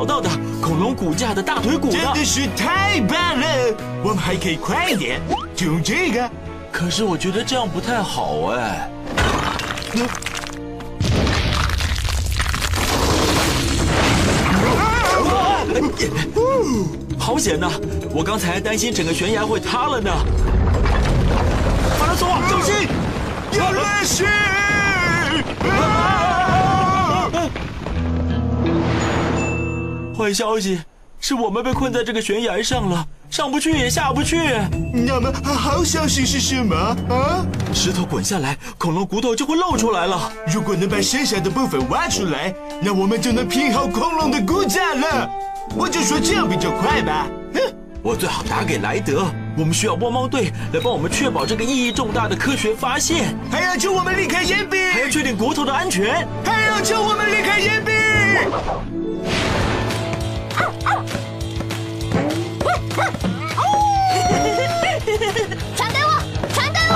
找到的恐龙骨架的大腿骨。真的是太棒了！我们还可以快一点，就用这个。可是我觉得这样不太好哎。好险呐！我刚才担心整个悬崖会塌了呢。法拉索，小心！有乱世！坏消息是我们被困在这个悬崖上了，上不去也下不去。那么好消息是什么啊？石头滚下来，恐龙骨头就会露出来了。如果能把剩下的部分挖出来，那我们就能拼好恐龙的骨架了。我就说这样比较快吧。哼，我最好打给莱德，我们需要汪汪队来帮我们确保这个意义重大的科学发现，还要求我们离开岩壁，还要确定骨头的安全。还要求我们离开岩壁。传给我，传给我！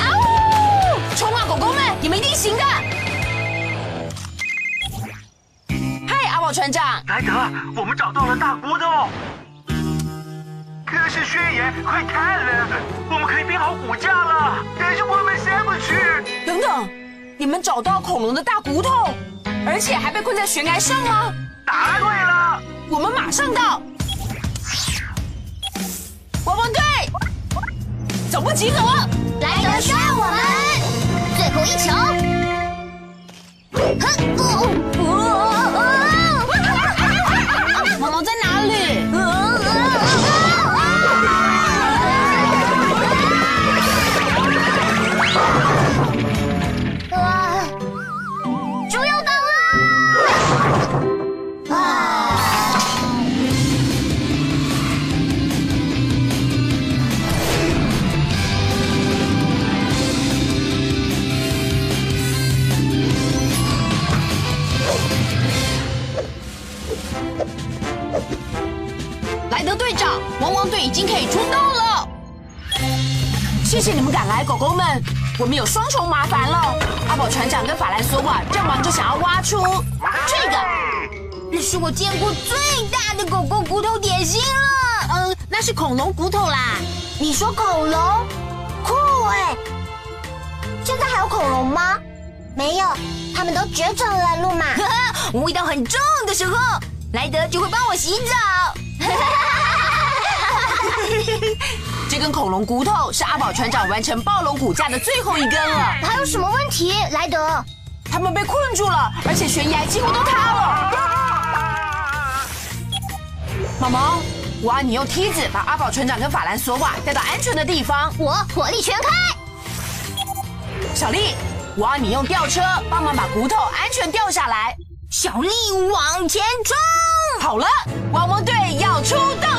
啊呜！冲啊，狗狗们，你们一定行的！嗨，阿宝船长，莱德，我们找到了大骨头。可是宣言快看了，我们可以编好骨架了。但是我们下不去。等等，你们找到恐龙的大骨头，而且还被困在悬崖上吗？答对了。我们马上到。汪汪队，走不及了，来得需要我们，最后一球。哼，哦莱德队长，汪汪队已经可以出动了。谢谢你们赶来，狗狗们，我们有双重麻烦了。阿宝船长跟法兰索瓦正忙着想要挖出这个，那是我见过最大的狗狗骨头点心了。嗯，那是恐龙骨头啦。你说恐龙？酷哎！现在还有恐龙吗？没有，他们都绝种了，路马。味道很重的时候，莱德就会帮我洗澡。这根恐龙骨头是阿宝船长完成暴龙骨架的最后一根了。还有什么问题，莱德？他们被困住了，而且悬崖几乎都塌了。毛毛，我要你用梯子把阿宝船长跟法兰索瓦带到安全的地方。我火力全开！小丽，我要你用吊车帮忙把骨头安全吊下来。小丽往前冲！好了，汪汪队要出动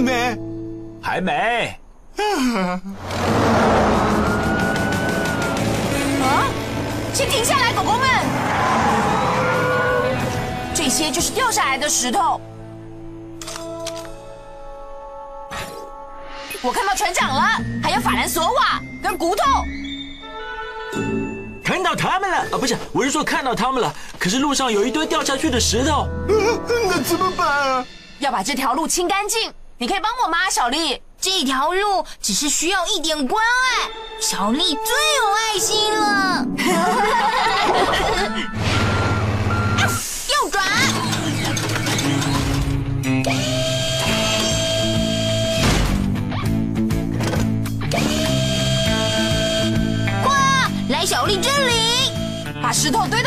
没，还没。啊！先停下来，狗狗们。这些就是掉下来的石头。我看到船长了，还有法兰索瓦跟骨头。看到他们了啊！不是，我是说看到他们了。可是路上有一堆掉下去的石头。那怎么办？要把这条路清干净。你可以帮我吗，小丽？这条路只是需要一点关爱，小丽最有爱心了。右转，快！来小丽这里，把石头堆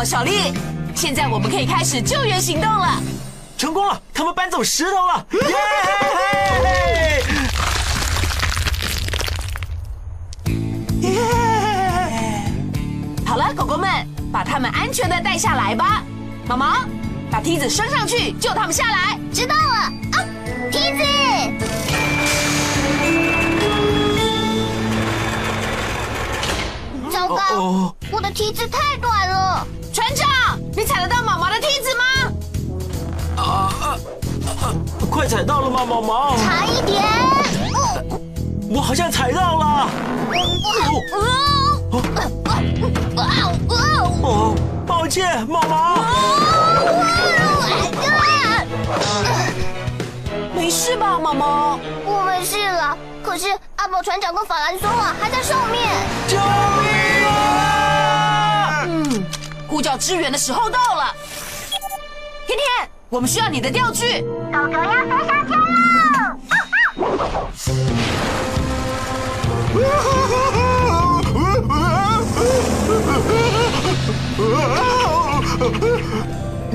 好，小丽。现在我们可以开始救援行动了。成功了！他们搬走石头了，耶！好了，狗狗们，把他们安全的带下来吧。毛毛，把梯子升上去，救他们下来。知道了啊！梯子，糟糕，哦，我的梯子太短了。快踩到了吗，毛毛？差一点。哦我好像踩到了。哦。哦。哦哦，抱歉，毛毛。没事吧，毛毛？我没事了，可是阿宝船长跟法兰索瓦还在上面。救命啊！嗯，呼叫支援的时候到了。天天，我们需要你的钓具。狗狗要飞上天喽！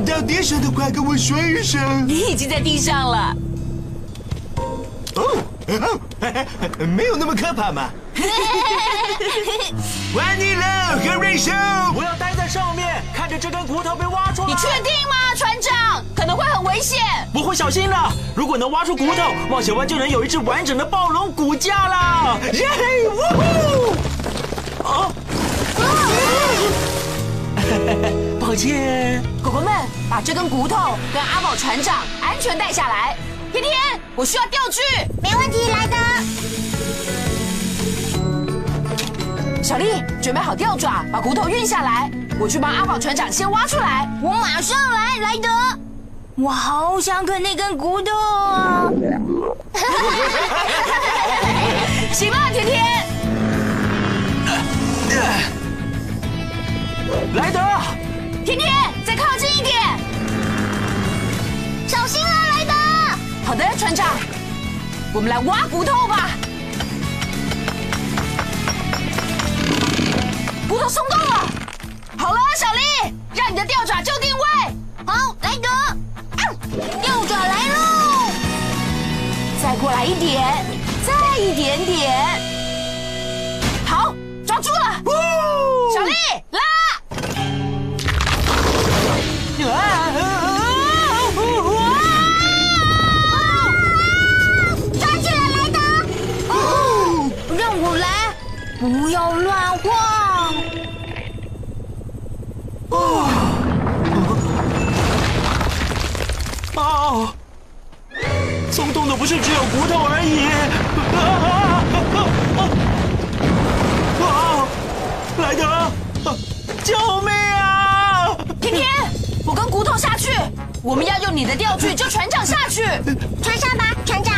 到地上的快跟我说一声你已经在地上了。哦，没有那么可怕嘛。玩你了，何瑞修！我要待在上面，看着这根骨头被挖出来。你确定小心了。如果能挖出骨头，冒险湾就能有一只完整的暴龙骨架了。耶嘿！呜呼！啊！抱歉。狗狗们，把这根骨头跟阿宝船长安全带下来。天天，我需要钓具。没问题，莱德。小丽，准备好钓爪，把骨头运下来。我去帮阿宝船长先挖出来。我马上来，莱德。我好想啃那根骨头啊！行吧，甜甜。莱德，甜甜，再靠近一点。小心啊，莱德！好的，船长，我们来挖骨头吧。骨头松动了。好了，小丽，让你的吊爪就定位。再一点点。好，抓住了。小丽，拉！抓起来，莱德！哦，让我来，不要乱晃。啊！松动的不是只有骨头而已。啊！啊啊啊！莱德，啊救命啊！天天，我跟骨头下去，我们要用你的钓具救船长下去。穿上吧，船长。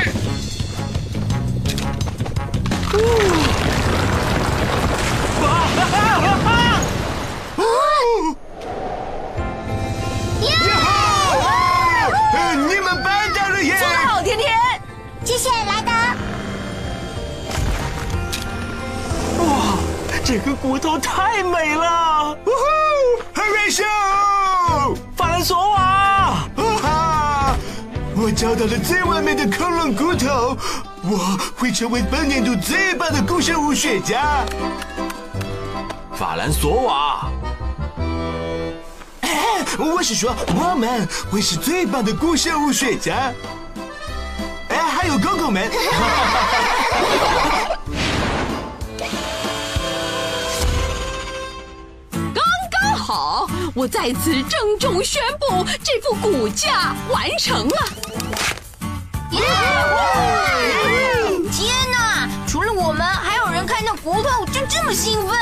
这个骨头太美了！呜呼，何瑞秀！法兰索瓦，啊哈！我找到了最完美的恐龙骨头，我会成为本年度最棒的古生物学家。法兰索瓦，我是说，我们会是最棒的古生物学家。哎，还有，狗狗们！我在此郑重宣布，这副骨架完成了。耶！天哪！除了我们，还有人看到骨头就这么兴奋。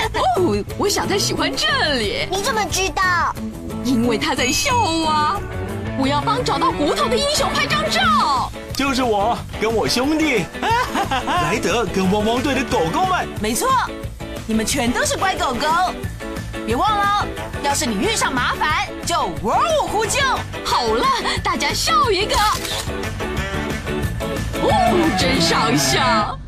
哦，我想他喜欢这里，你怎么知道？因为他在笑啊。我要帮找到骨头的英雄拍张照。就是我跟我兄弟 莱德跟汪汪队的狗狗们。没错，你们全都是乖狗狗。别忘了，要是你遇上麻烦，就哇呜呼救。好了，大家笑一个。哦，真上相。